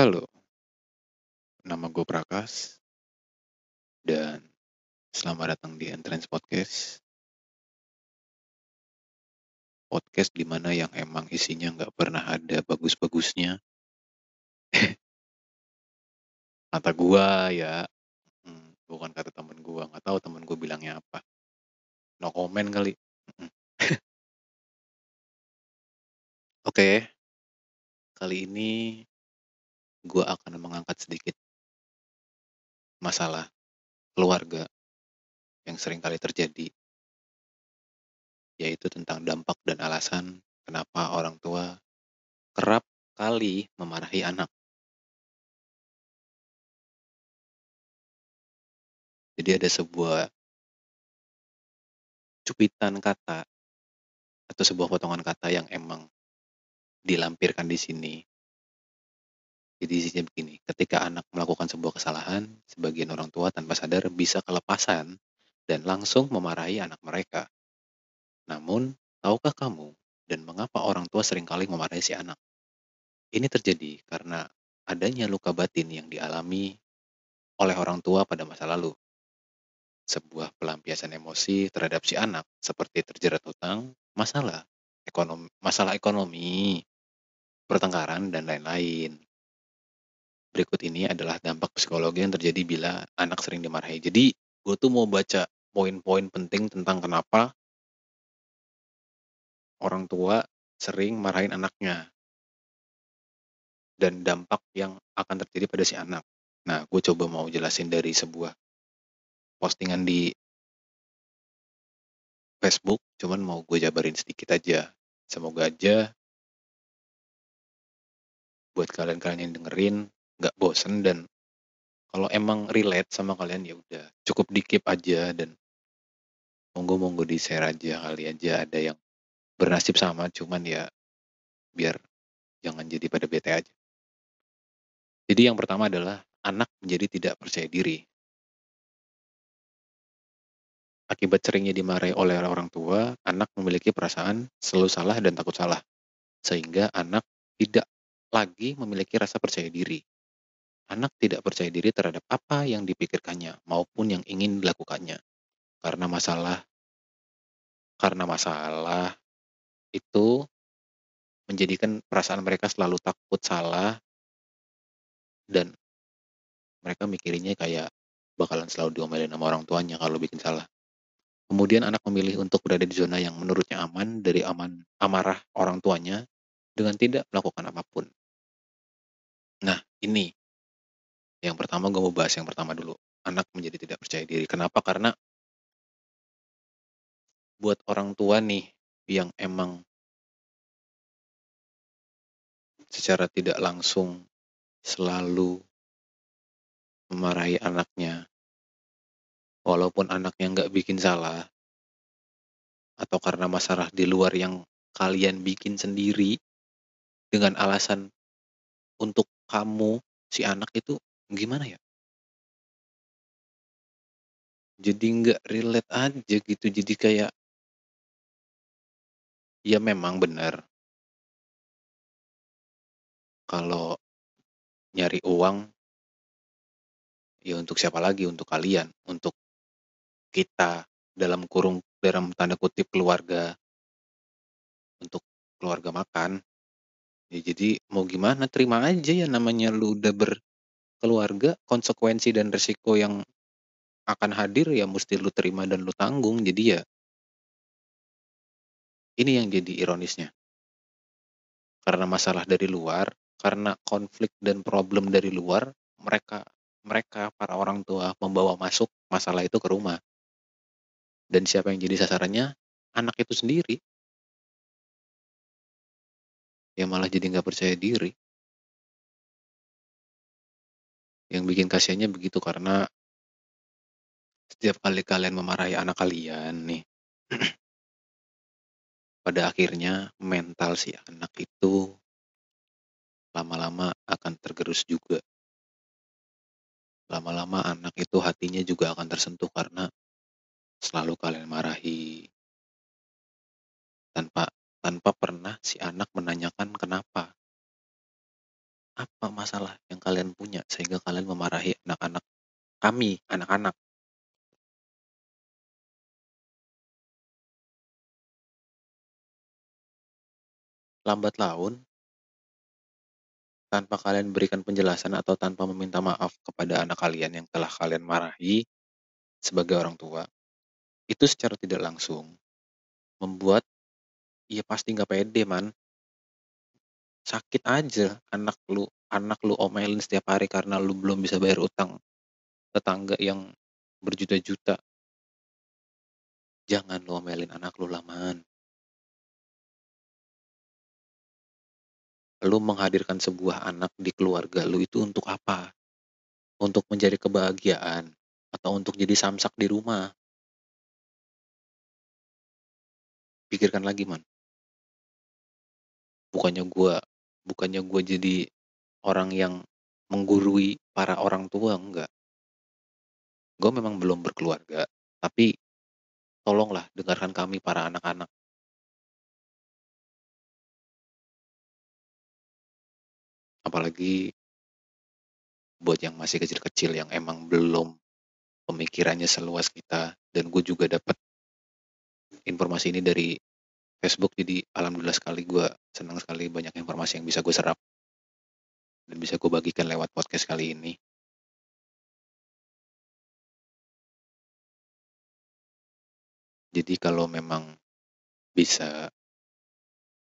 Halo. Nama gue Prakas. Dan selamat datang di Entrance Podcast. Podcast di mana yang emang isinya nggak pernah ada bagus-bagusnya. kata gua ya, hmm, bukan kata temen gua. Nggak tahu temen gua bilangnya apa. No comment kali. Oke. Kali ini gua akan mengangkat sedikit masalah keluarga yang sering kali terjadi yaitu tentang dampak dan alasan kenapa orang tua kerap kali memarahi anak. Jadi ada sebuah cupitan kata atau sebuah potongan kata yang emang dilampirkan di sini. Jadi isinya begini, ketika anak melakukan sebuah kesalahan, sebagian orang tua tanpa sadar bisa kelepasan dan langsung memarahi anak mereka. Namun, tahukah kamu dan mengapa orang tua sering kali memarahi si anak? Ini terjadi karena adanya luka batin yang dialami oleh orang tua pada masa lalu. Sebuah pelampiasan emosi terhadap si anak seperti terjerat hutang, masalah ekonomi, masalah ekonomi, pertengkaran dan lain-lain. Berikut ini adalah dampak psikologi yang terjadi bila anak sering dimarahi. Jadi, gue tuh mau baca poin-poin penting tentang kenapa orang tua sering marahin anaknya dan dampak yang akan terjadi pada si anak. Nah, gue coba mau jelasin dari sebuah postingan di Facebook, cuman mau gue jabarin sedikit aja. Semoga aja buat kalian-kalian yang dengerin nggak bosen dan kalau emang relate sama kalian ya udah cukup dikip aja dan monggo monggo di share aja kali aja ada yang bernasib sama cuman ya biar jangan jadi pada bete aja. Jadi yang pertama adalah anak menjadi tidak percaya diri. Akibat seringnya dimarahi oleh orang tua, anak memiliki perasaan selalu salah dan takut salah. Sehingga anak tidak lagi memiliki rasa percaya diri. Anak tidak percaya diri terhadap apa yang dipikirkannya maupun yang ingin dilakukannya. Karena masalah karena masalah itu menjadikan perasaan mereka selalu takut salah dan mereka mikirinnya kayak bakalan selalu diomelin sama orang tuanya kalau bikin salah. Kemudian anak memilih untuk berada di zona yang menurutnya aman dari aman amarah orang tuanya dengan tidak melakukan apa pun. Nah, ini yang pertama gue mau bahas yang pertama dulu. Anak menjadi tidak percaya diri. Kenapa? Karena buat orang tua nih yang emang secara tidak langsung selalu memarahi anaknya walaupun anaknya nggak bikin salah atau karena masalah di luar yang kalian bikin sendiri dengan alasan untuk kamu si anak itu gimana ya? Jadi nggak relate aja gitu jadi kayak ya memang benar kalau nyari uang ya untuk siapa lagi? Untuk kalian untuk kita dalam kurung dalam tanda kutip keluarga untuk keluarga makan. Ya jadi mau gimana? Terima aja ya namanya lu udah berkeluarga konsekuensi dan resiko yang akan hadir ya mesti lu terima dan lu tanggung. Jadi ya ini yang jadi ironisnya. Karena masalah dari luar karena konflik dan problem dari luar mereka mereka para orang tua membawa masuk masalah itu ke rumah. Dan siapa yang jadi sasarannya? Anak itu sendiri. Ya malah jadi nggak percaya diri yang bikin kasihannya begitu karena setiap kali kalian memarahi anak kalian nih pada akhirnya mental si anak itu lama-lama akan tergerus juga. Lama-lama anak itu hatinya juga akan tersentuh karena selalu kalian marahi. Tanpa tanpa pernah si anak menanyakan kenapa Apa masalah yang kalian punya sehingga kalian memarahi anak-anak kami, anak-anak? Lambat laun tanpa kalian berikan penjelasan atau tanpa meminta maaf kepada anak kalian yang telah kalian marahi sebagai orang tua, itu secara tidak langsung membuat ya pasti nggak pede man. Sakit aja anak lu, anak lu omelin setiap hari karena lu belum bisa bayar utang tetangga yang berjuta-juta. Jangan lu omelin anak lu lah man. Lu menghadirkan sebuah anak di keluarga lu itu untuk apa? Untuk mencari kebahagiaan atau untuk jadi samsak di rumah? Pikirkan lagi man. Bukannya gua bukannya gua jadi orang yang menggurui para orang tua enggak. Gue memang belum berkeluarga, tapi tolonglah dengarkan kami para anak-anak. Apalagi buat yang masih kecil-kecil yang emang belum pemikirannya seluas kita dan gue juga dapat informasi ini dari Facebook jadi alhamdulillah sekali gue senang sekali banyak informasi yang bisa gue serap dan bisa gue bagikan lewat podcast kali ini. Jadi kalau memang bisa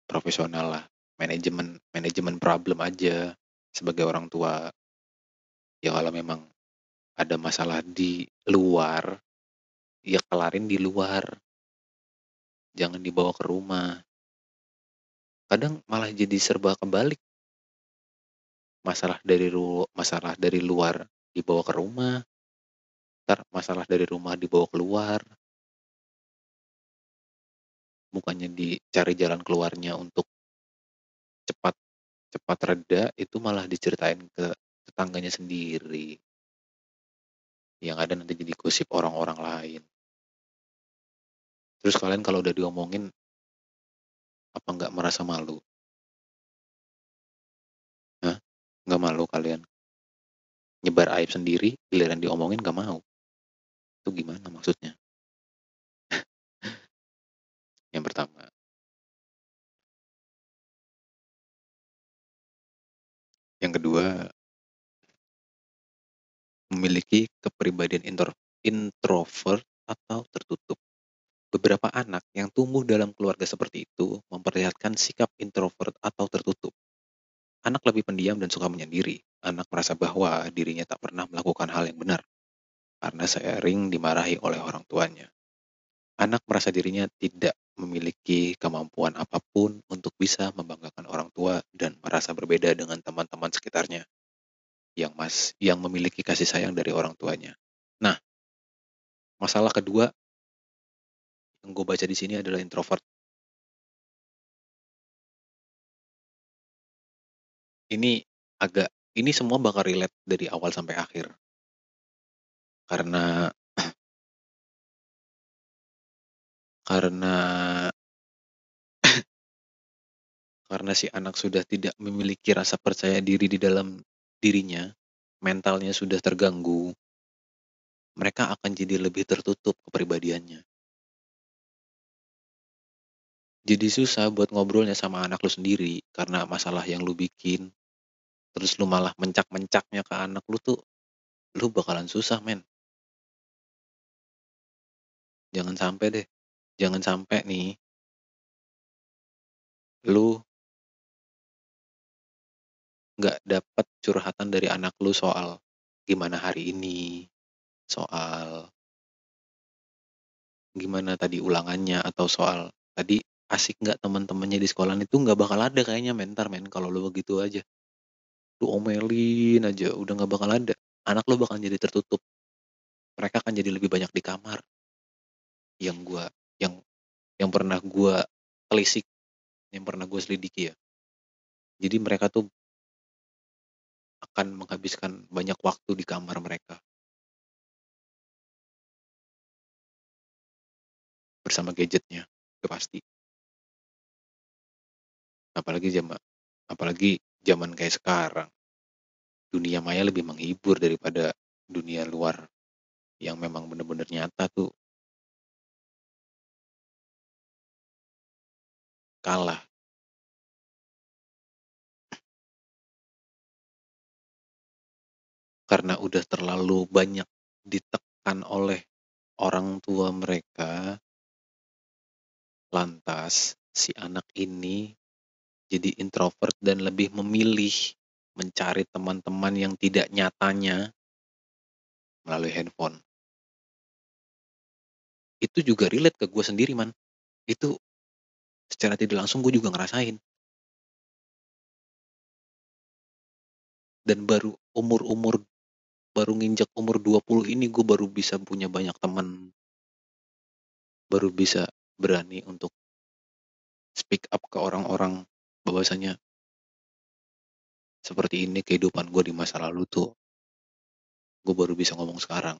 profesional lah, manajemen manajemen problem aja sebagai orang tua. Ya kalau memang ada masalah di luar, ya kelarin di luar. Jangan dibawa ke rumah. Kadang malah jadi serba kebalik. Masalah dari ru masalah dari luar dibawa ke rumah. Ntar masalah dari rumah dibawa keluar. Bukannya dicari jalan keluarnya untuk cepat cepat reda, itu malah diceritain ke tetangganya sendiri. Yang ada nanti jadi gosip orang-orang lain. Terus kalian kalau udah diomongin, apa nggak merasa malu? Hah? Nggak malu kalian? Nyebar aib sendiri, giliran diomongin nggak mau. Itu gimana maksudnya? Yang pertama. Yang kedua, memiliki kepribadian intro, introvert atau tertutup. Beberapa anak yang tumbuh dalam keluarga seperti itu memperlihatkan sikap introvert atau tertutup. Anak lebih pendiam dan suka menyendiri. Anak merasa bahwa dirinya tak pernah melakukan hal yang benar karena sering dimarahi oleh orang tuanya. Anak merasa dirinya tidak memiliki kemampuan apa pun untuk bisa membanggakan orang tua dan merasa berbeda dengan teman-teman sekitarnya yang mas yang memiliki kasih sayang dari orang tuanya. Nah, masalah kedua yang gue baca di sini adalah introvert. Ini agak ini semua bakal relate dari awal sampai akhir. Karena karena karena si anak sudah tidak memiliki rasa percaya diri di dalam dirinya, mentalnya sudah terganggu, mereka akan jadi lebih tertutup kepribadiannya. Jadi susah buat ngobrolnya sama anak lu sendiri karena masalah yang lu bikin. Terus lu malah mencak-mencaknya ke anak lu tuh, lu bakalan susah men. Jangan sampai deh, jangan sampai nih lu nggak dapat curhatan dari anak lu soal gimana hari ini, soal gimana tadi ulangannya atau soal tadi asik nggak teman-temannya di sekolah itu nggak bakal ada kayaknya mentar men kalau lu begitu aja. Lu omelin aja udah nggak bakal ada. Anak lu bakal jadi tertutup. Mereka akan jadi lebih banyak di kamar. Yang gua yang yang pernah gua telisik, yang pernah gue selidiki ya. Jadi mereka tuh akan menghabiskan banyak waktu di kamar mereka. Bersama gadgetnya, itu pasti. Apalagi zaman apalagi zaman kayak sekarang. Dunia maya lebih menghibur daripada dunia luar yang memang bener-bener nyata tuh kalah. Karena udah terlalu banyak ditekan oleh orang tua mereka, lantas si anak ini jadi introvert dan lebih memilih mencari teman-teman yang tidak nyatanya melalui handphone. Itu juga relate ke gue sendiri, Man. Itu secara tidak langsung gue juga ngerasain. Dan baru umur-umur baru nginjak umur 20 ini gue baru bisa punya banyak teman. Baru bisa berani untuk speak up ke orang-orang bahwasanya seperti ini kehidupan gue di masa lalu tuh gue baru bisa ngomong sekarang.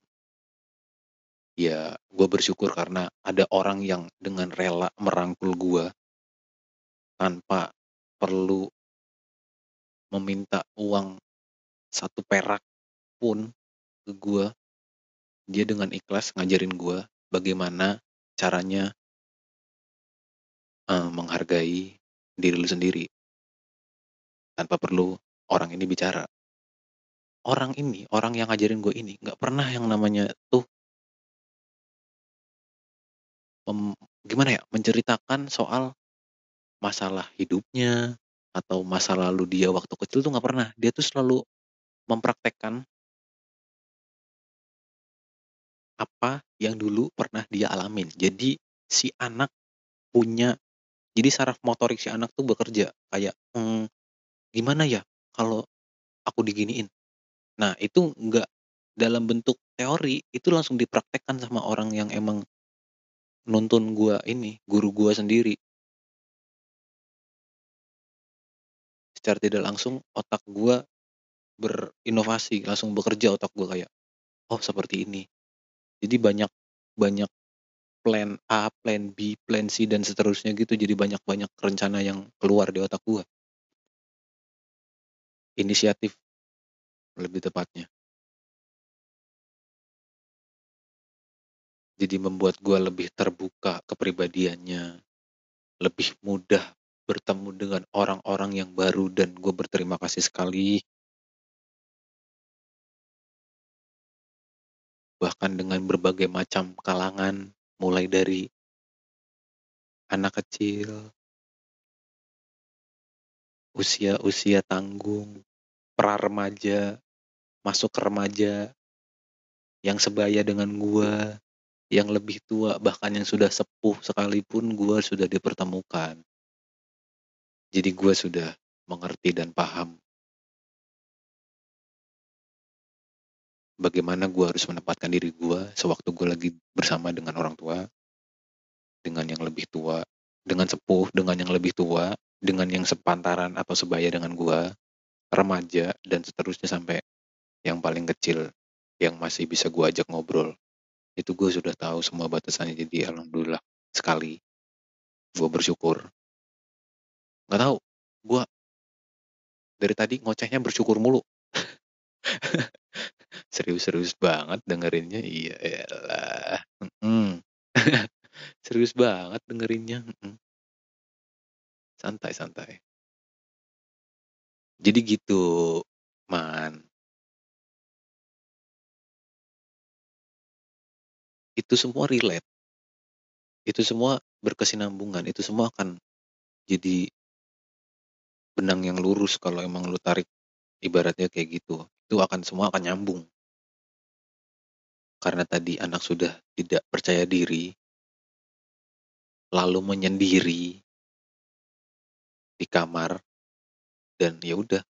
Ya gue bersyukur karena ada orang yang dengan rela merangkul gue tanpa perlu meminta uang satu perak pun ke gue dia dengan ikhlas ngajarin gue bagaimana caranya uh, menghargai diri lu sendiri tanpa perlu orang ini bicara. Orang ini orang yang ngajarin gue ini nggak pernah yang namanya tuh mem, gimana ya menceritakan soal masalah hidupnya atau masa lalu dia waktu kecil tuh nggak pernah. Dia tuh selalu mempraktekkan apa yang dulu pernah dia alamin. Jadi si anak punya jadi saraf motorik si anak tuh bekerja kayak hmm, gimana ya kalau aku diginiin? Nah itu enggak dalam bentuk teori itu langsung dipraktekkan sama orang yang emang nuntun gua ini guru gua sendiri. Secara tidak langsung otak gua berinovasi langsung bekerja otak gua kayak oh seperti ini. Jadi banyak banyak plan A, plan B, plan C dan seterusnya gitu. Jadi banyak-banyak rencana yang keluar di otak gua. Inisiatif lebih tepatnya. Jadi membuat gua lebih terbuka kepribadiannya, lebih mudah bertemu dengan orang-orang yang baru dan gue berterima kasih sekali bahkan dengan berbagai macam kalangan mulai dari anak kecil, usia-usia tanggung, pra remaja, masuk ke remaja, yang sebaya dengan gua, yang lebih tua, bahkan yang sudah sepuh sekalipun gua sudah dipertemukan. Jadi gua sudah mengerti dan paham bagaimana gue harus menempatkan diri gue sewaktu gue lagi bersama dengan orang tua, dengan yang lebih tua, dengan sepuh, dengan yang lebih tua, dengan yang sepantaran atau sebaya dengan gue, remaja, dan seterusnya sampai yang paling kecil yang masih bisa gue ajak ngobrol. Itu gue sudah tahu semua batasannya, jadi alhamdulillah sekali. Gue bersyukur. Gak tahu, gue dari tadi ngocehnya bersyukur mulu. Serius-serius banget dengerinnya, iya elah, mhm. Serius banget dengerinnya. Santai santai. Jadi gitu, Man. Itu semua relate. Itu semua berkesinambungan, itu semua akan jadi benang yang lurus kalau emang lu tarik ibaratnya kayak gitu. Itu akan semua akan nyambung karena tadi anak sudah tidak percaya diri, lalu menyendiri di kamar, dan ya udah,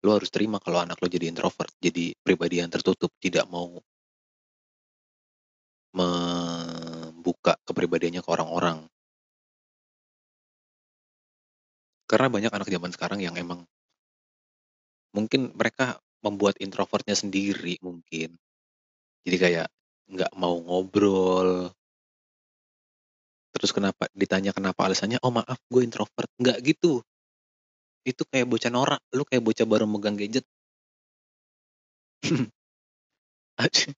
lo harus terima kalau anak lo jadi introvert, jadi pribadi yang tertutup, tidak mau membuka kepribadiannya ke orang-orang. Karena banyak anak zaman sekarang yang emang mungkin mereka membuat introvertnya sendiri mungkin. Jadi kayak nggak mau ngobrol. Terus kenapa ditanya kenapa alasannya oh maaf gue introvert. Nggak gitu. Itu kayak bocah norak, lu kayak bocah baru megang gadget.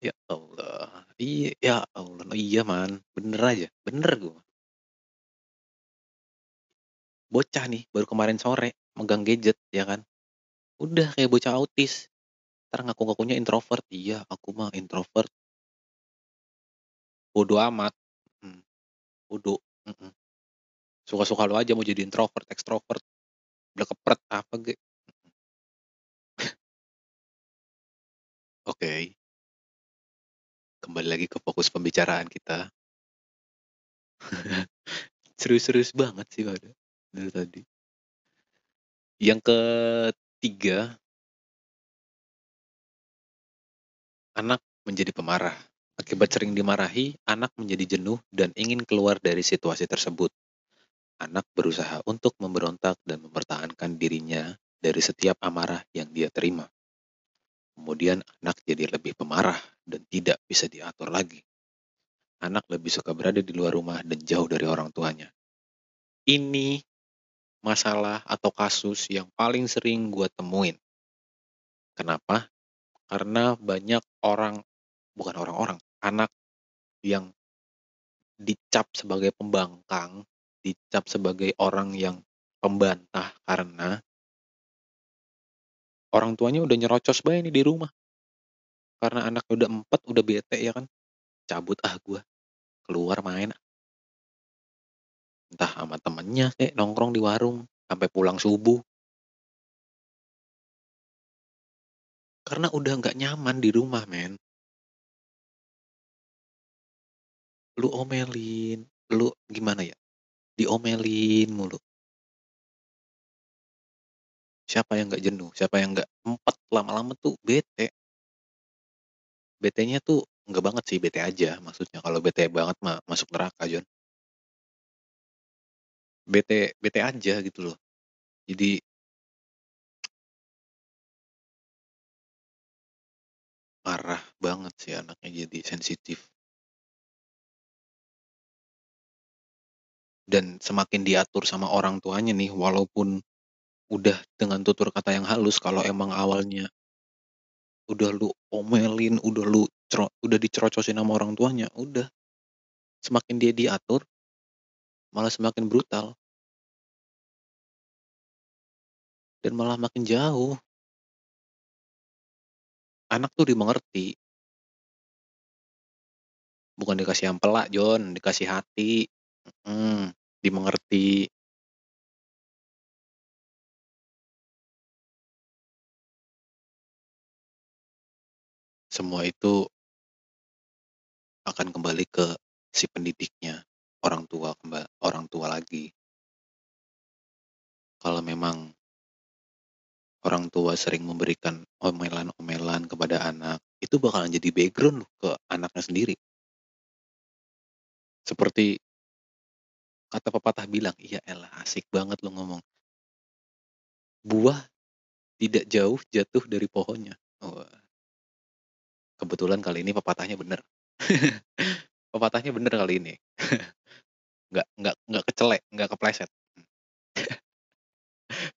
Ya Allah, iya, ya Allah, iya Man, bener aja, bener gua. Bocah nih, baru kemarin sore megang gadget, ya kan. Udah kayak bocah autis. Entar ngaku-ngakunya introvert, iya aku mah introvert. Bodo amat, mhm. Suka-suka lu aja mau jadi introvert, ekstrovert, blekepret, apa kek. Oke. Kembali lagi ke fokus pembicaraan kita. Serius-serius banget sih pada dari tadi. Yang ketiga anak menjadi pemarah. Akibat sering dimarahi, anak menjadi jenuh dan ingin keluar dari situasi tersebut. Anak berusaha untuk memberontak dan mempertahankan dirinya dari setiap amarah yang dia terima. Kemudian anak jadi lebih pemarah dan tidak bisa diatur lagi. Anak lebih suka berada di luar rumah dan jauh dari orang tuanya. Ini masalah atau kasus yang paling sering gue temuin. Kenapa? Karena banyak orang, bukan orang-orang, anak yang dicap sebagai pembangkang, dicap sebagai orang yang pembantah karena orang tuanya udah nyerocos bae nih di rumah. Karena anaknya udah empat, udah bete ya kan. Cabut ah gua, keluar main. Entah sama temennya kek, nongkrong di warung, sampai pulang subuh. Karena udah nggak nyaman di rumah, men. Lu omelin, lu gimana ya, diomelin mulu. Siapa yang nggak jenuh, siapa yang nggak empat, lama-lama tuh bete. Betenya tuh nggak banget sih, bete aja maksudnya, kalau bete banget mah masuk neraka, Jon. Bete bete aja gitu loh. Jadi Parah banget sih anaknya jadi sensitif. Dan semakin diatur sama orang tuanya nih, walaupun udah dengan tutur kata yang halus, kalau emang awalnya udah lu omelin, udah lu cero udah dicerocosin sama orang tuanya, udah. Semakin dia diatur malah semakin brutal. Dan malah makin jauh. Anak tuh dimengerti. Bukan dikasih ampela, Jon, dikasih hati, mhm, dimengerti. Semua itu akan kembali ke si pendidiknya, orang tua kemba orang tua lagi. Kalau memang orang tua sering memberikan omelan-omelan kepada anak, itu bakalan jadi background ke anaknya sendiri. Seperti kata pepatah bilang, ya elah asik banget lu ngomong. Buah tidak jauh jatuh dari pohonnya. Wah. Kebetulan kali ini pepatahnya bener. Pepatahnya bener kali ini. Nggak nggak nggak kecelek, nggak kepleset.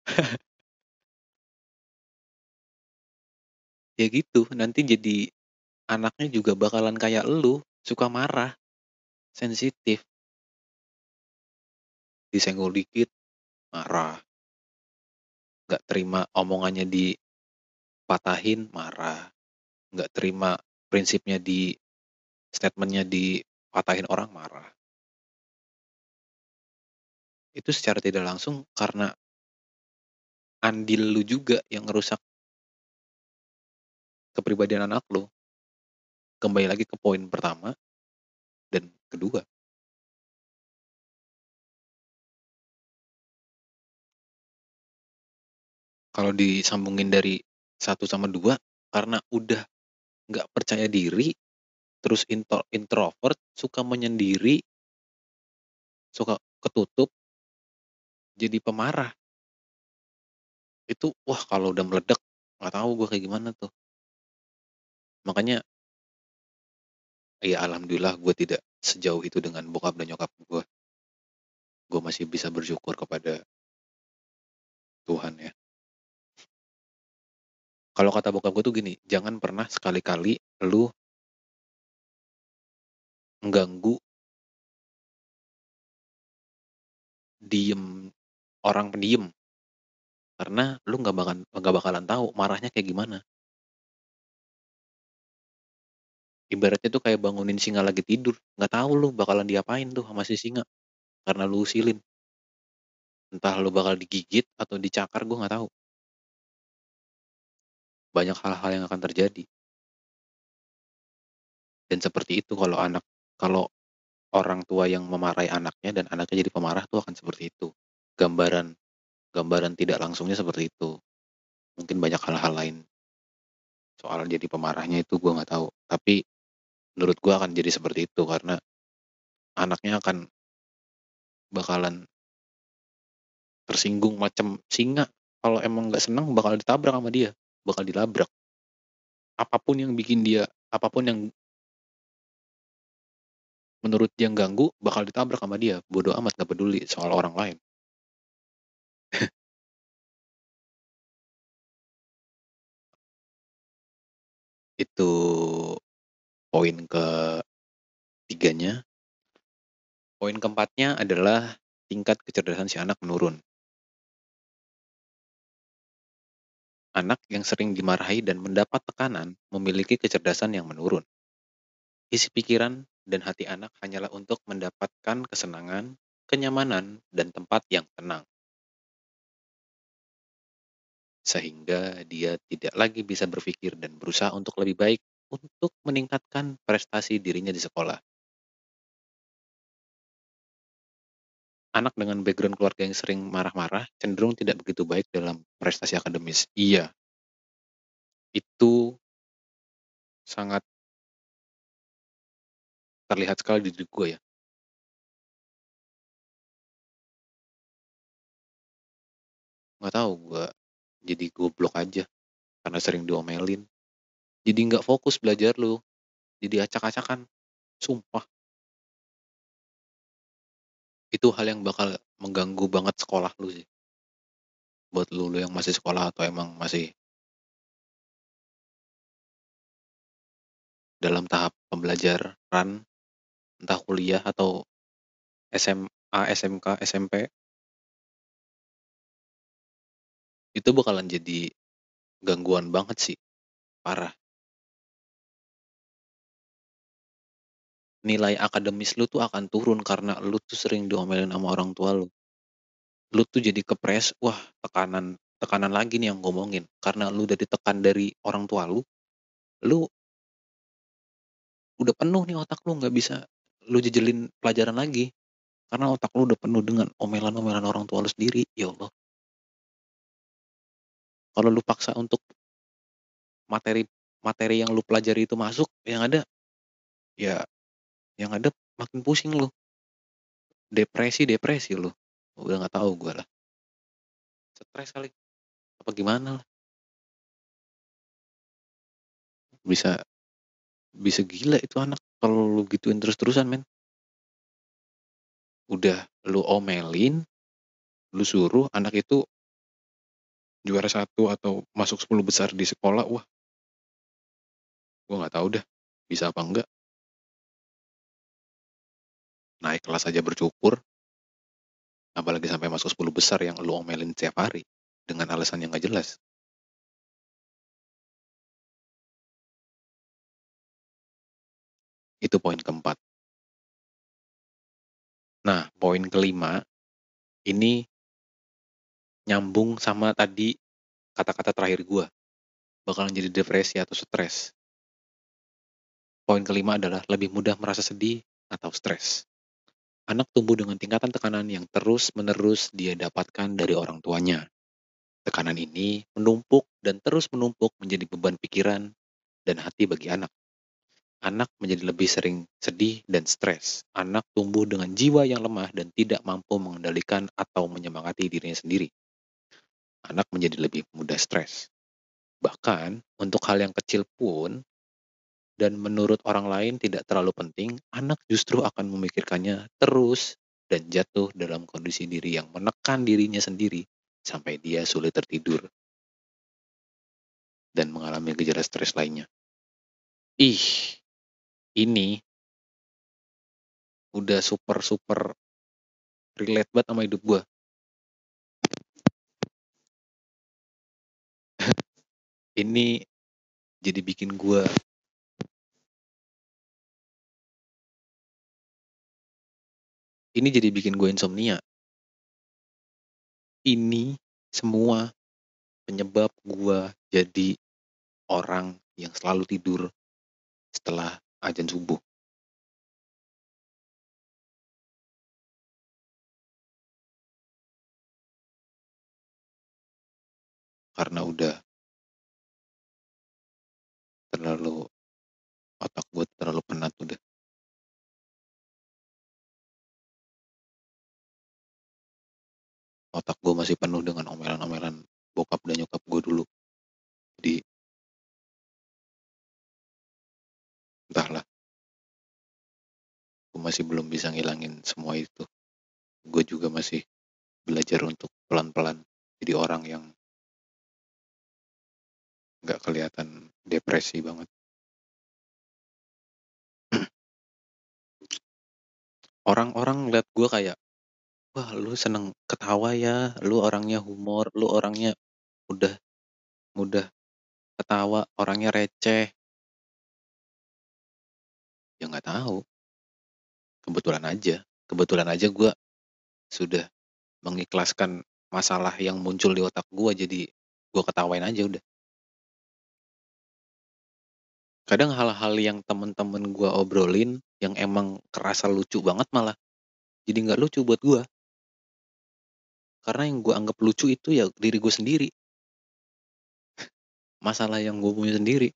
Ya gitu, nanti jadi anaknya juga bakalan kayak elu, suka marah, sensitif. Disenggol dikit, marah. Nggak terima omongannya dipatahin, marah. Nggak terima prinsipnya di statement-nya dipatahin orang, marah. Itu secara tidak langsung karena andil lu juga yang ngerusak kepribadian anak lu. Kembali lagi ke poin pertama dan kedua. Kalau disambungin dari 1 sama 2, karena udah nggak percaya diri, terus into introvert, suka menyendiri suka ketutup jadi pemarah. Itu, wah kalau udah meledak, nggak tahu gua kayak gimana tuh. Makanya Ya alhamdulillah gue tidak sejauh itu dengan bokap dan nyokap gue. Gue masih bisa bersyukur kepada Tuhan ya. Kalau kata bokap gue tuh gini, jangan pernah sekali-kali lu mengganggu diem orang pendiam. Karena lu nggak bakal nggak bakalan tahu marahnya kayak gimana. Ibaratnya tuh kayak bangunin singa lagi tidur. Nggak tahu lu bakalan diapain tuh sama si singa. Karena lu usilin. Entah lu bakal digigit atau dicakar gue nggak tahu. Banyak hal-hal yang akan terjadi. Dan seperti itu kalau anak kalau orang tua yang memarahi anaknya dan anaknya jadi pemarah tuh akan seperti itu gambaran gambaran tidak langsungnya seperti itu. Mungkin banyak hal-hal lain. Soal jadi pemarahnya itu gue nggak tahu. Tapi menurut gue akan jadi seperti itu karena anaknya akan bakalan tersinggung macam singa. Kalau emang nggak senang bakal ditabrak sama dia. Bakal dilabrak. Apa pun yang bikin dia apa pun yang menurut dia ganggu bakal ditabrak sama dia. Bodoh amat gak peduli soal orang lain itu poin ke tiganya poin keempatnya adalah tingkat kecerdasan si anak menurun Anak yang sering dimarahi dan mendapat tekanan memiliki kecerdasan yang menurun. Isi pikiran dan hati anak hanyalah untuk mendapatkan kesenangan, kenyamanan, dan tempat yang tenang. Sehingga dia tidak lagi bisa berpikir dan berusaha untuk lebih baik untuk meningkatkan prestasi dirinya di sekolah. anak dengan background keluarga yang sering marah-marah cenderung tidak begitu baik dalam prestasi akademis. Iya. Itu sangat terlihat sekali di diri gue ya. Nggak tahu gue jadi goblok aja karena sering diomelin. Jadi nggak fokus belajar lu. Jadi acak-acakan. Sumpah itu hal yang bakal mengganggu banget sekolah lu sih buat lu, lu yang masih sekolah atau emang masih dalam tahap pembelajaran entah kuliah atau SMA, SMK, SMP itu bakalan jadi gangguan banget sih parah nilai akademis lu tuh akan turun karena lu tuh sering diomelin sama orang tua lu. Lu tuh jadi kepres, wah tekanan tekanan lagi nih yang ngomongin. Karena lu udah ditekan dari orang tua lu, lu udah penuh nih otak lu nggak bisa lu jejelin pelajaran lagi karena otak lu udah penuh dengan omelan-omelan orang tua lu sendiri ya Allah kalau lu paksa untuk materi materi yang lu pelajari itu masuk yang ada ya yang ada makin pusing lu. Depresi depresi lu. Udah nggak tahu gue lah. Stres kali. Apa gimana lah? Bisa bisa gila itu anak kalau lu gituin terus-terusan men. Udah lu omelin lu suruh anak itu juara satu atau masuk 10 besar di sekolah wah gue nggak tahu dah bisa apa enggak naik kelas aja bercukur, apalagi sampai masuk 10 besar yang lu omelin setiap hari dengan alasan yang gak jelas. Itu poin keempat. Nah, poin kelima, ini nyambung sama tadi kata-kata terakhir gue. Bakalan jadi depresi atau stres. Poin kelima adalah lebih mudah merasa sedih atau stres. Anak tumbuh dengan tingkatan tekanan yang terus-menerus dia dapatkan dari orang tuanya. Tekanan ini menumpuk dan terus menumpuk menjadi beban pikiran dan hati bagi anak. Anak menjadi lebih sering sedih dan stres. Anak tumbuh dengan jiwa yang lemah dan tidak mampu mengendalikan atau menyemangati dirinya sendiri. Anak menjadi lebih mudah stres. Bahkan, untuk hal yang kecil pun, dan menurut orang lain tidak terlalu penting, anak justru akan memikirkannya terus dan jatuh dalam kondisi diri yang menekan dirinya sendiri sampai dia sulit tertidur dan mengalami gejala stres lainnya. Ih, ini udah super-super relate banget sama hidup gue. Ini jadi bikin gue ini jadi bikin gue insomnia. Ini semua penyebab gue jadi orang yang selalu tidur setelah ajan subuh. Karena udah terlalu otak gue terlalu penat udah. Otak gue masih penuh dengan omelan-omelan bokap dan nyokap gue dulu. Jadi entahlah. Gue masih belum bisa ngilangin semua itu. Gue juga masih belajar untuk pelan-pelan jadi orang yang nggak kelihatan depresi banget. Orang-orang lihat gue kayak, wah lu seneng ketawa ya, lu orangnya humor, lu orangnya udah mudah ketawa, orangnya receh. Ya nggak tahu. Kebetulan aja, kebetulan aja gue sudah mengikhlaskan masalah yang muncul di otak gue jadi gue ketawain aja udah. Kadang hal-hal yang temen-temen gue obrolin yang emang kerasa lucu banget malah jadi nggak lucu buat gue. Karena yang gue anggap lucu itu ya diri gue sendiri. Masalah yang gue punya sendiri.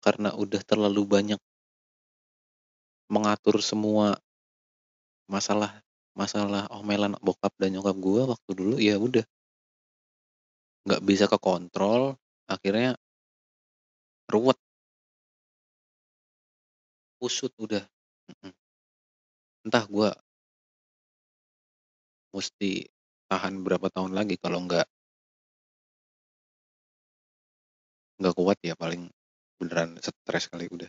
Karena udah terlalu banyak mengatur semua masalah masalah omelan bokap dan nyokap gue waktu dulu ya udah nggak bisa kekontrol akhirnya ruwet. Usut udah. Entah gue mesti tahan berapa tahun lagi kalau nggak nggak kuat ya paling beneran stres kali udah.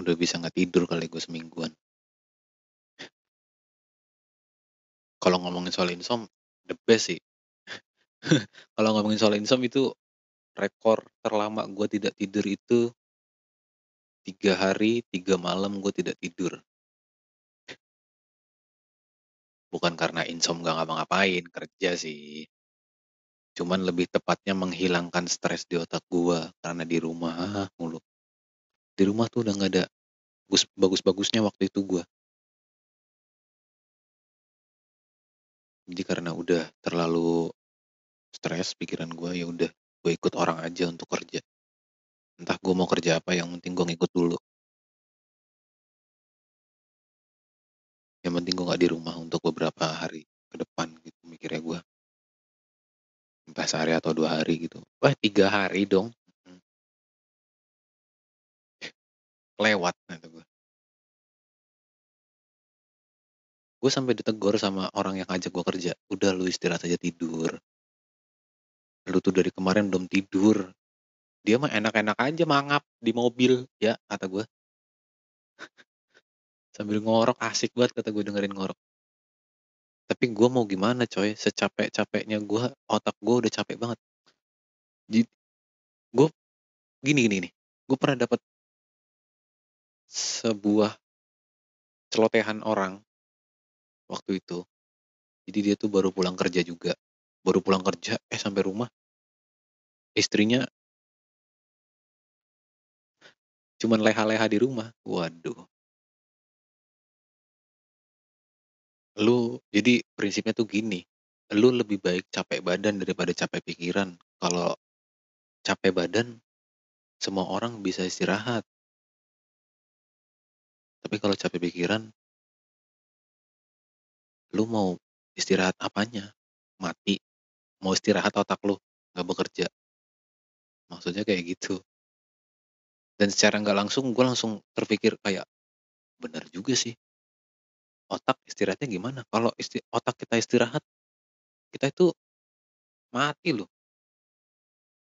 Udah bisa nggak tidur kali gue semingguan. Kalau ngomongin soal insom the best sih kalau ngomongin soal insom itu rekor terlama gue tidak tidur itu tiga hari tiga malam gue tidak tidur. Bukan karena insom gak ngapa-ngapain kerja sih. Cuman lebih tepatnya menghilangkan stres di otak gue karena di rumah mulu. Di rumah tuh udah nggak ada bagus-bagusnya waktu itu gue. Jadi karena udah terlalu stres pikiran gue ya udah gue ikut orang aja untuk kerja. Entah gue mau kerja apa yang penting gue ngikut dulu. Yang penting gue nggak di rumah untuk beberapa hari ke depan gitu mikirnya gue. Entah sehari atau dua hari gitu. Wah tiga hari dong. lewat gitu gue. Gue sampai ditegur sama orang yang ngajak gue kerja. Udah lu istirahat aja tidur. Lu tuh dari kemarin belum tidur. Dia mah enak-enak aja mangap di mobil ya kata gue. Sambil ngorok asik banget kata gue dengerin ngorok. Tapi gue mau gimana coy, secapek-capeknya gue, otak gue udah capek banget. Gue gini gini nih, gue pernah dapat sebuah celotehan orang waktu itu. Jadi dia tuh baru pulang kerja juga. Baru pulang kerja, eh sampai rumah. Istrinya cuman leha-leha di rumah. Waduh. Lu, jadi prinsipnya tuh gini. Lu lebih baik capek badan daripada capek pikiran. Kalau capek badan, semua orang bisa istirahat. Tapi kalau capek pikiran, lu mau istirahat apanya? Mati. Mau istirahat otak lu, nggak bekerja. Maksudnya kayak gitu. Dan secara nggak langsung, gue langsung terpikir kayak, Bener juga sih. Otak istirahatnya gimana? Kalau isti otak kita istirahat, kita itu mati loh.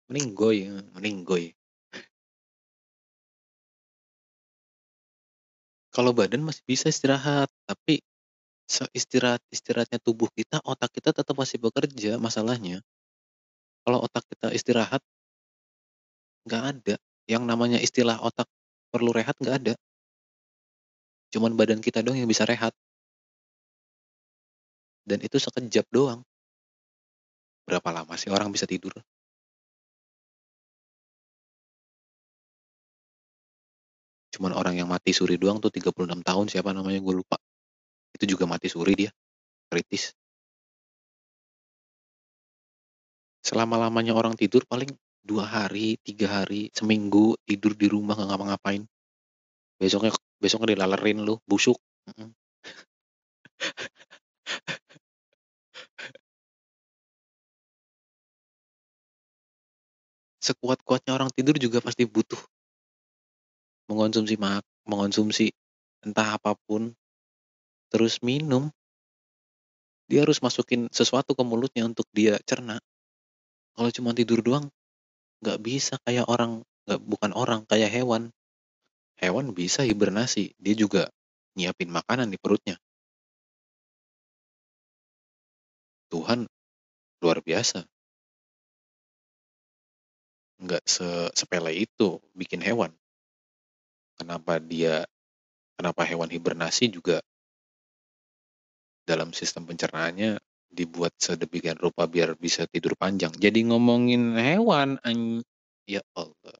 Heeh, meninggoy. Kalau badan masih bisa istirahat, tapi seistirahat-istirahatnya tubuh kita, otak kita tetap masih bekerja masalahnya. Kalau otak kita istirahat nggak ada, yang namanya istilah otak perlu rehat nggak ada. Cuman badan kita doang yang bisa rehat. Dan itu sekejap doang. Berapa lama sih orang bisa tidur? Cuman orang yang mati suri doang tuh 36 tahun, siapa namanya gue lupa. Itu juga mati suri dia, kritis. Selama-lamanya orang tidur paling 2 hari, 3 hari, seminggu tidur di rumah nggak ngapa-ngapain. Besoknya besoknya dilalerin lu, busuk. Sekuat-kuatnya orang tidur juga pasti butuh mengonsumsi mak mengonsumsi entah apa pun, terus minum. Dia harus masukin sesuatu ke mulutnya untuk dia cerna. Kalau cuma tidur doang, nggak bisa kayak orang nggak bukan orang, kayak hewan. Hewan bisa hibernasi, dia juga nyiapin makanan di perutnya. Tuhan luar biasa. Nggak se sepele itu bikin hewan. Kenapa dia kenapa hewan hibernasi juga dalam sistem pencernaannya dibuat sedemikian rupa biar bisa tidur panjang. Jadi ngomongin hewan an ya Allah.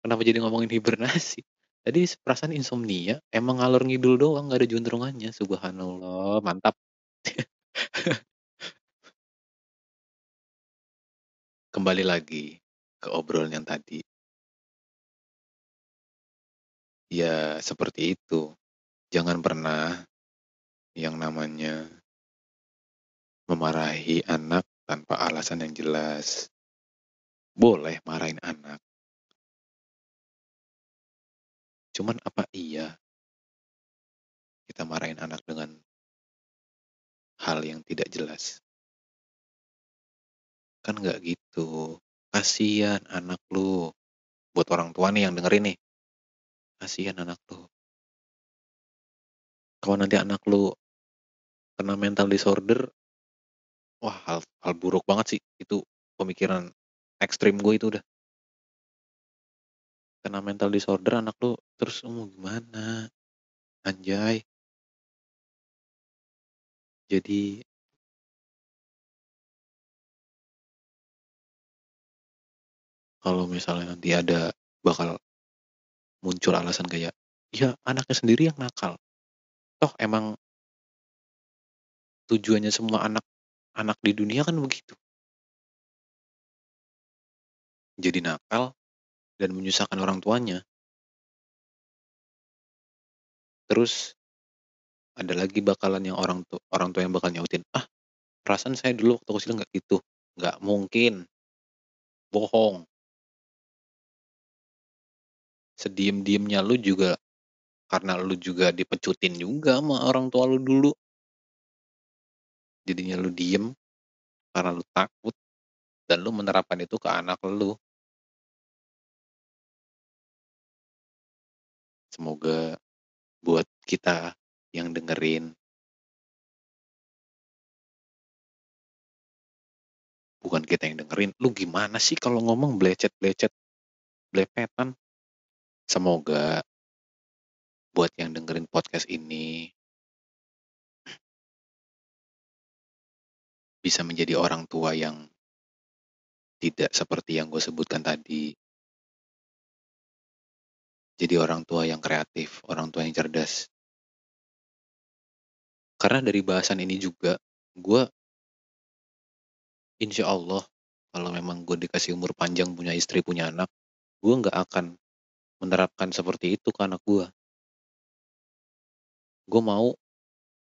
Kenapa jadi ngomongin hibernasi? Tadi perasaan insomnia, emang ngalor ngidul doang, nggak ada juntrungannya, subhanallah, mantap. Kembali lagi ke obrolan yang tadi. Ya, seperti itu. Jangan pernah yang namanya memarahi anak tanpa alasan yang jelas. Boleh marahin anak. Cuman apa iya kita marahin anak dengan hal yang tidak jelas? Kan nggak gitu. Kasihan anak lu. Buat orang tua nih yang dengerin nih. Kasihan anak lu. Kalau nanti anak lu kena mental disorder, wah hal, hal buruk banget sih. Itu pemikiran ekstrim gue itu udah. Kena mental disorder anak lu, terus lu mau gimana? Anjay. Jadi kalau misalnya nanti ada bakal muncul alasan kayak, ya anaknya sendiri yang nakal. Toh emang tujuannya semua anak anak di dunia kan begitu. Jadi nakal dan menyusahkan orang tuanya. Terus ada lagi bakalan yang orang tu orang tua yang bakal nyautin, "Ah, perasaan saya dulu waktu kecil nggak gitu." Nggak mungkin. Bohong. Sediem-diemnya lu juga karena lu juga dipecutin juga sama orang tua lu dulu. Jadinya lu diem karena lu takut dan lu menerapkan itu ke anak lu. Semoga buat kita yang dengerin bukan kita yang dengerin, lu gimana sih kalau ngomong blecet-blecet, belepetan? Semoga buat yang dengerin podcast ini bisa menjadi orang tua yang tidak seperti yang gue sebutkan tadi. Jadi orang tua yang kreatif, orang tua yang cerdas. Karena dari bahasan ini juga, gue insya Allah kalau memang gue dikasih umur panjang, punya istri, punya anak, gue nggak akan menerapkan seperti itu ke anak gue. Gue mau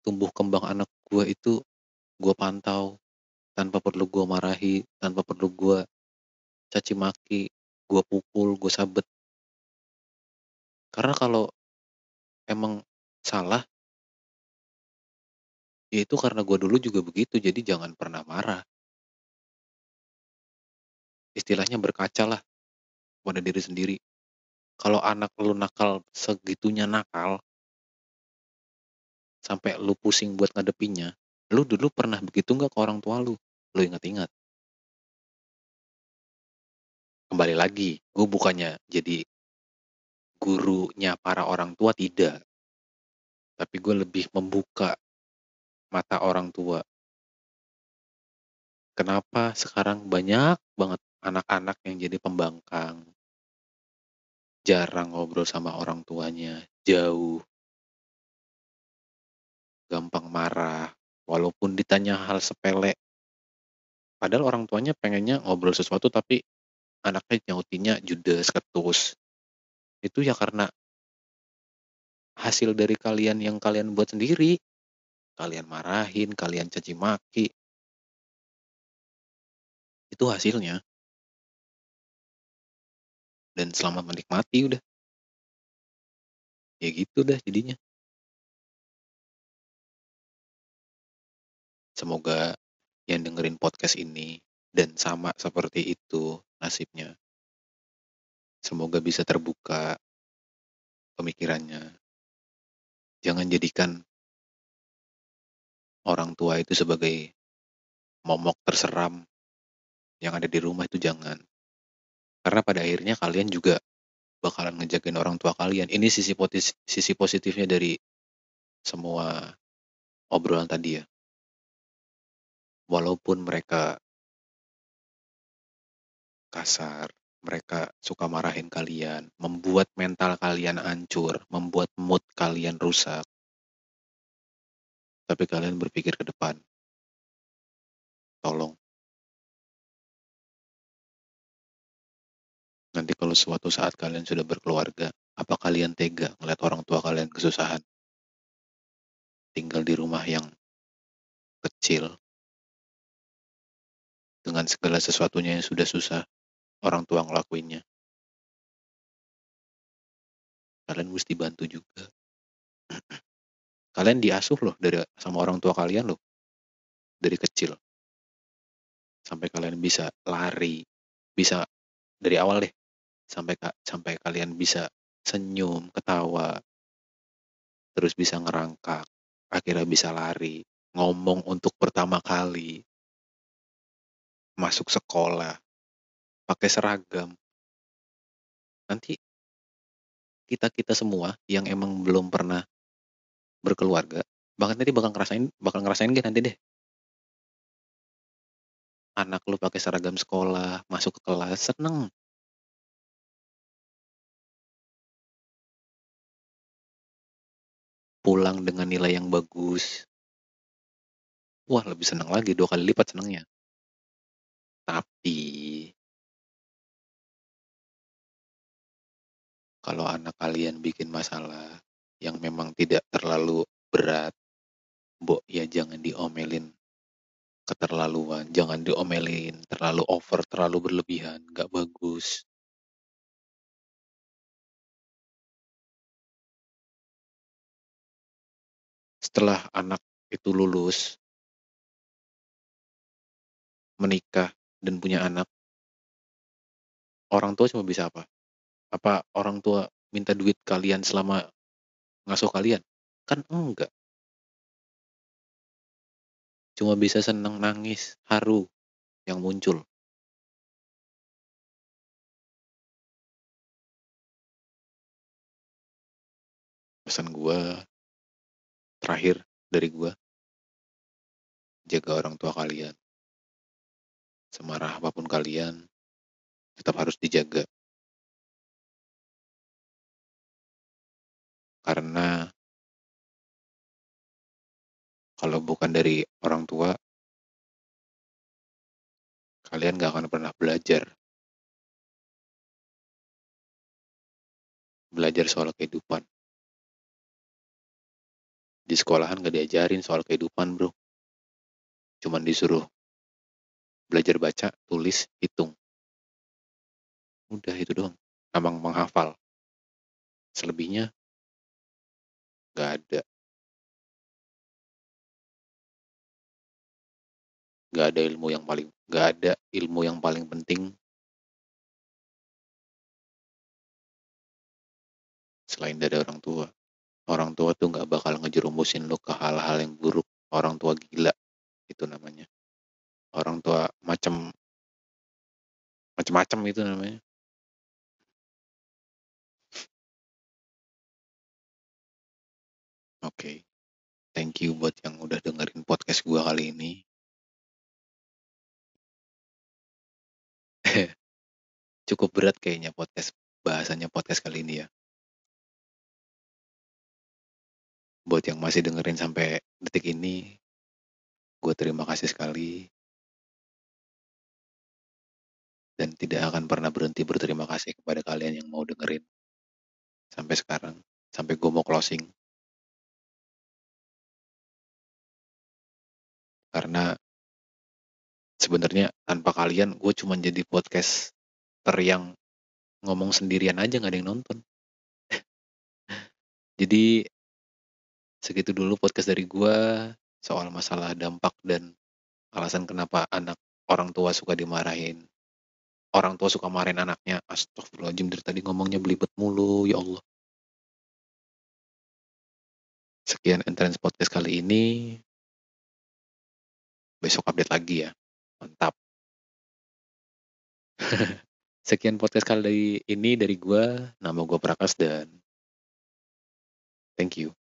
tumbuh kembang anak gue itu gue pantau tanpa perlu gue marahi, tanpa perlu gue caci maki, gue pukul, gue sabet. Karena kalau emang salah ya itu karena gue dulu juga begitu jadi jangan pernah marah istilahnya berkaca lah pada diri sendiri kalau anak lu nakal segitunya nakal sampai lu pusing buat ngadepinnya lu dulu pernah begitu nggak ke orang tua lu? Lu ingat-ingat. Kembali lagi gue bukannya jadi gurunya para orang tua tidak. Tapi gue lebih membuka mata orang tua. Kenapa sekarang banyak banget anak-anak yang jadi pembangkang? Jarang ngobrol sama orang tuanya jauh. Gampang marah walaupun ditanya hal sepele padahal orang tuanya pengennya ngobrol sesuatu tapi anaknya nyautinnya judes, ketus. Itu ya karena hasil dari kalian yang kalian buat sendiri. Kalian marahin, kalian caci maki. Itu hasilnya. Dan selamat menikmati udah. Ya gitu dah jadinya. Semoga yang dengerin podcast ini dan sama seperti itu nasibnya. Semoga bisa terbuka pemikirannya. Jangan jadikan orang tua itu sebagai momok terseram yang ada di rumah itu jangan. Karena pada akhirnya kalian juga bakalan ngejagain orang tua kalian. Ini sisi sisi positifnya dari semua obrolan tadi ya. Walaupun mereka kasar, mereka suka marahin kalian, membuat mental kalian hancur, membuat mood kalian rusak. Tapi kalian berpikir ke depan. Tolong. Nanti kalau suatu saat kalian sudah berkeluarga, apa kalian tega melihat orang tua kalian kesusahan? Tinggal di rumah yang kecil, dengan segala sesuatunya yang sudah susah, orang tua ngelakuinnya. Kalian mesti bantu juga. kalian diasuh loh dari sama orang tua kalian loh. Dari kecil. Sampai kalian bisa lari, bisa dari awal deh. Sampai sampai kalian bisa senyum, ketawa, terus bisa ngerangkak, akhirnya bisa lari, ngomong untuk pertama kali, masuk sekolah, pakai seragam. Nanti kita-kita semua yang emang belum pernah berkeluarga, bahkan nanti bakal ngerasain bakal ngerasain gitu nanti deh. Anak lu pakai seragam sekolah, masuk ke kelas, seneng. Pulang dengan nilai yang bagus. Wah, lebih seneng lagi, dua kali lipat senengnya. Tapi kalau anak kalian bikin masalah yang memang tidak terlalu berat, Mbok ya jangan diomelin keterlaluan, jangan diomelin terlalu over, terlalu berlebihan, gak bagus. Setelah anak itu lulus, menikah, dan punya anak, orang tua cuma bisa apa? Apa orang tua minta duit kalian selama ngasuh kalian? Kan enggak. Cuma bisa seneng, nangis, haru yang muncul. Pesan gua terakhir dari gua jaga orang tua kalian. Semarah apa pun kalian, tetap harus dijaga. Karena kalau bukan dari orang tua, kalian gak akan pernah belajar. Belajar soal kehidupan. Di sekolahan gak diajarin soal kehidupan, bro. Cuman disuruh belajar baca, tulis, hitung. Udah itu doang. Emang menghafal. Selebihnya Nggak ada. Nggak ada ilmu yang paling nggak ada ilmu yang paling penting selain dari orang tua. Orang tua tuh nggak bakal ngejerumusin lo ke hal-hal yang buruk. Orang tua gila, itu namanya. Orang tua macam macam-macam itu namanya. Oke. Thank you buat yang udah dengerin podcast gua kali ini. Cukup berat kayaknya podcast bahasanya podcast kali ini ya. Buat yang masih dengerin sampai detik ini, gue terima kasih sekali. Dan tidak akan pernah berhenti berterima kasih kepada kalian yang mau dengerin. Sampai sekarang, sampai gue mau closing. Karena sebenarnya tanpa kalian gue cuma jadi podcast ter yang ngomong sendirian aja nggak ada yang nonton. jadi segitu dulu podcast dari gue soal masalah dampak dan alasan kenapa anak orang tua suka dimarahin. Orang tua suka marahin anaknya. Astagfirullahaladzim dari tadi ngomongnya belibet mulu, ya Allah. Sekian entrance podcast kali ini. Besok update lagi ya. Mantap. Sekian podcast kali ini dari gue. Nama gue Prakas dan thank you.